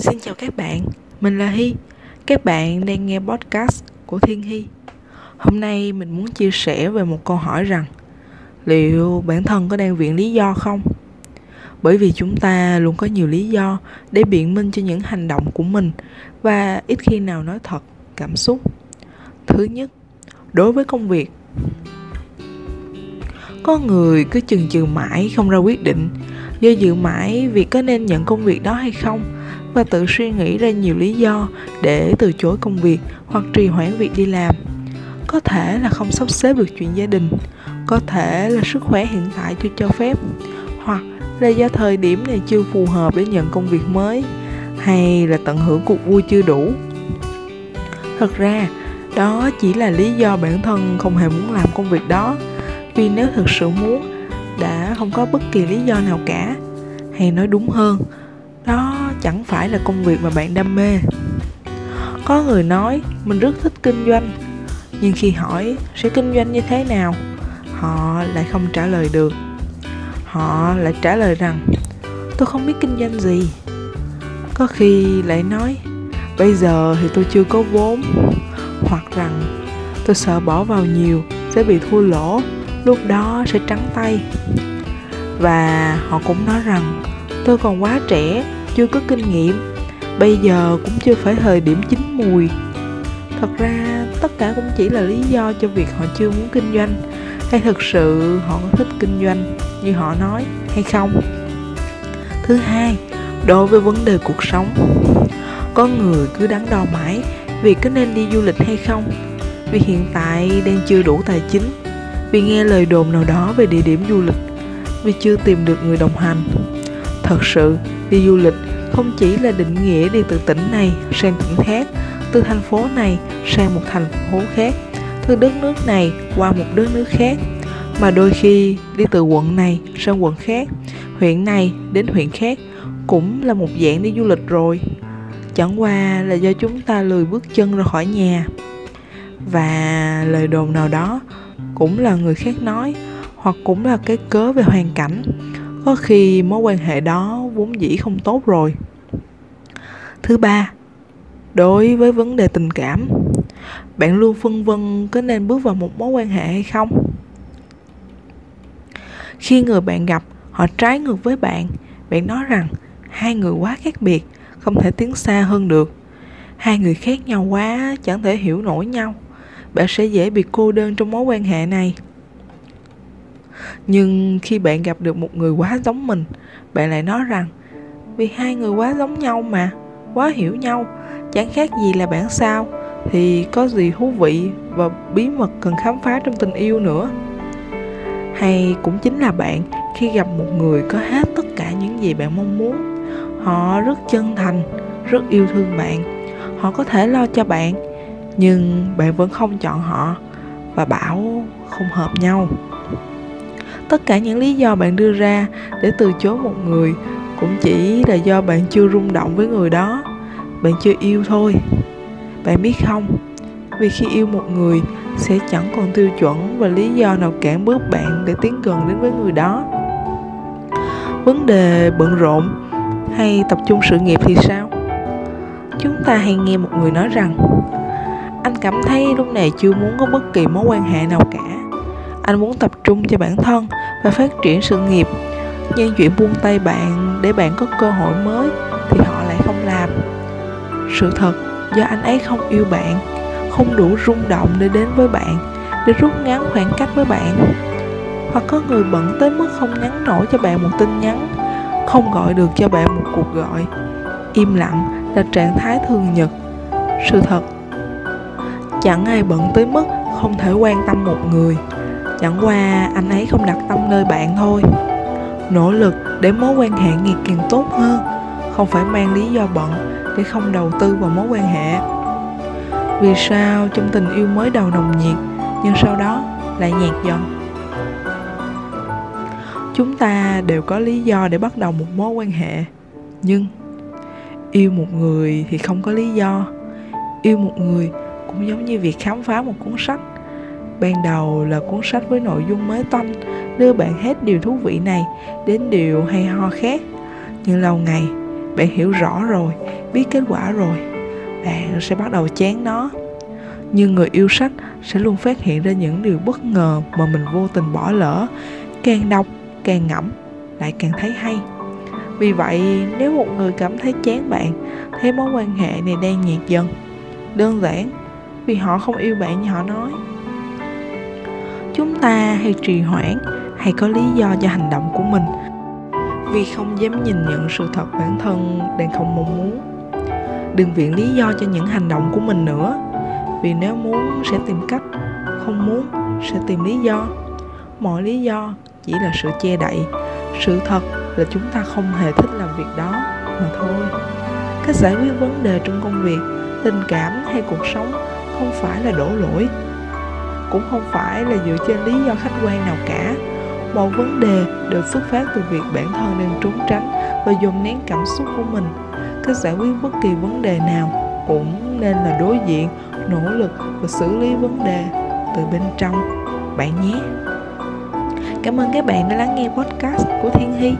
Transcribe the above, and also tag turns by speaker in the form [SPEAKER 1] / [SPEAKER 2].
[SPEAKER 1] Xin chào các bạn, mình là Hy. Các bạn đang nghe podcast của Thiên Hy. Hôm nay mình muốn chia sẻ về một câu hỏi rằng liệu bản thân có đang viện lý do không? Bởi vì chúng ta luôn có nhiều lý do để biện minh cho những hành động của mình và ít khi nào nói thật cảm xúc. Thứ nhất, đối với công việc có người cứ chừng chừng mãi không ra quyết định do dự mãi việc có nên nhận công việc đó hay không và tự suy nghĩ ra nhiều lý do để từ chối công việc hoặc trì hoãn việc đi làm. Có thể là không sắp xếp được chuyện gia đình, có thể là sức khỏe hiện tại chưa cho phép, hoặc là do thời điểm này chưa phù hợp để nhận công việc mới, hay là tận hưởng cuộc vui chưa đủ. Thật ra, đó chỉ là lý do bản thân không hề muốn làm công việc đó, vì nếu thực sự muốn, đã không có bất kỳ lý do nào cả. Hay nói đúng hơn, đó chẳng phải là công việc mà bạn đam mê. Có người nói mình rất thích kinh doanh, nhưng khi hỏi sẽ kinh doanh như thế nào, họ lại không trả lời được. Họ lại trả lời rằng, tôi không biết kinh doanh gì. Có khi lại nói, bây giờ thì tôi chưa có vốn. Hoặc rằng, tôi sợ bỏ vào nhiều sẽ bị thua lỗ, lúc đó sẽ trắng tay. Và họ cũng nói rằng, tôi còn quá trẻ chưa có kinh nghiệm, bây giờ cũng chưa phải thời điểm chín mùi. Thật ra, tất cả cũng chỉ là lý do cho việc họ chưa muốn kinh doanh, hay thực sự họ có thích kinh doanh như họ nói hay không. Thứ hai, đối với vấn đề cuộc sống, có người cứ đắn đo mãi vì có nên đi du lịch hay không. Vì hiện tại đang chưa đủ tài chính, vì nghe lời đồn nào đó về địa điểm du lịch, vì chưa tìm được người đồng hành thật sự, đi du lịch không chỉ là định nghĩa đi từ tỉnh này sang tỉnh khác, từ thành phố này sang một thành phố khác, từ đất nước này qua một đất nước khác, mà đôi khi đi từ quận này sang quận khác, huyện này đến huyện khác cũng là một dạng đi du lịch rồi. Chẳng qua là do chúng ta lười bước chân ra khỏi nhà. Và lời đồn nào đó cũng là người khác nói, hoặc cũng là cái cớ về hoàn cảnh có khi mối quan hệ đó vốn dĩ không tốt rồi. Thứ ba, đối với vấn đề tình cảm, bạn luôn phân vân có nên bước vào một mối quan hệ hay không? Khi người bạn gặp, họ trái ngược với bạn bạn nói rằng hai người quá khác biệt, không thể tiến xa hơn được. Hai người khác nhau quá, chẳng thể hiểu nổi nhau. Bạn sẽ dễ bị cô đơn trong mối quan hệ này nhưng khi bạn gặp được một người quá giống mình, bạn lại nói rằng, vì hai người quá giống nhau mà, quá hiểu nhau, chẳng khác gì là bản sao, thì có gì thú vị và bí mật cần khám phá trong tình yêu nữa. Hay cũng chính là bạn, khi gặp một người có hết tất cả những gì bạn mong muốn, họ rất chân thành, rất yêu thương bạn, họ có thể lo cho bạn, nhưng bạn vẫn không chọn họ và bảo không hợp nhau tất cả những lý do bạn đưa ra để từ chối một người cũng chỉ là do bạn chưa rung động với người đó. Bạn chưa yêu thôi. Bạn biết không, vì khi yêu một người sẽ chẳng còn tiêu chuẩn và lý do nào cản bước bạn để tiến gần đến với người đó. Vấn đề bận rộn hay tập trung sự nghiệp thì sao? Chúng ta hay nghe một người nói rằng, anh cảm thấy lúc này chưa muốn có bất kỳ mối quan hệ nào cả. Anh muốn tập trung cho bản thân và phát triển sự nghiệp. Nhưng chuyện buông tay bạn để bạn có cơ hội mới thì họ lại không làm. Sự thật, do anh ấy không yêu bạn, không đủ rung động để đến với bạn, để rút ngắn khoảng cách với bạn. Hoặc có người bận tới mức không nhắn nổi cho bạn một tin nhắn, không gọi được cho bạn một cuộc gọi. Im lặng là trạng thái thường nhật. Sự thật, chẳng ai bận tới mức không thể quan tâm một người chẳng qua, anh ấy không đặt tâm nơi bạn thôi. Nỗ lực để mối quan hệ ngày càng tốt hơn, không phải mang lý do bận để không đầu tư vào mối quan hệ. Vì sao trong tình yêu mới đầu nồng nhiệt, nhưng sau đó lại nhạt dần? Chúng ta đều có lý do để bắt đầu một mối quan hệ, nhưng yêu một người thì không có lý do. Yêu một người cũng giống như việc khám phá một cuốn sách ban đầu là cuốn sách với nội dung mới toanh, đưa bạn hết điều thú vị này đến điều hay ho khác. Nhưng lâu ngày, bạn hiểu rõ rồi, biết kết quả rồi, bạn sẽ bắt đầu chán nó. Nhưng người yêu sách sẽ luôn phát hiện ra những điều bất ngờ mà mình vô tình bỏ lỡ. Càng đọc, càng ngẫm, lại càng thấy hay. Vì vậy, nếu một người cảm thấy chán bạn thấy mối quan hệ này đang nhạt dần, đơn giản vì họ không yêu bạn như họ nói chúng ta hay trì hoãn, hay có lý do cho hành động của mình. Vì không dám nhìn nhận sự thật bản thân đang không mong muốn. Đừng viện lý do cho những hành động của mình nữa, vì nếu muốn sẽ tìm cách, không muốn sẽ tìm lý do. Mọi lý do chỉ là sự che đậy, sự thật là chúng ta không hề thích làm việc đó mà thôi. Cách giải quyết vấn đề trong công việc, tình cảm hay cuộc sống không phải là đổ lỗi cũng không phải là dựa trên lý do khách quan nào cả. Một vấn đề đều xuất phát từ việc bản thân đang trốn tránh và dồn nén cảm xúc của mình. Cách giải quyết bất kỳ vấn đề nào cũng nên là đối diện, nỗ lực và xử lý vấn đề từ bên trong. Bạn nhé. Cảm ơn các bạn đã lắng nghe podcast của thiên hy.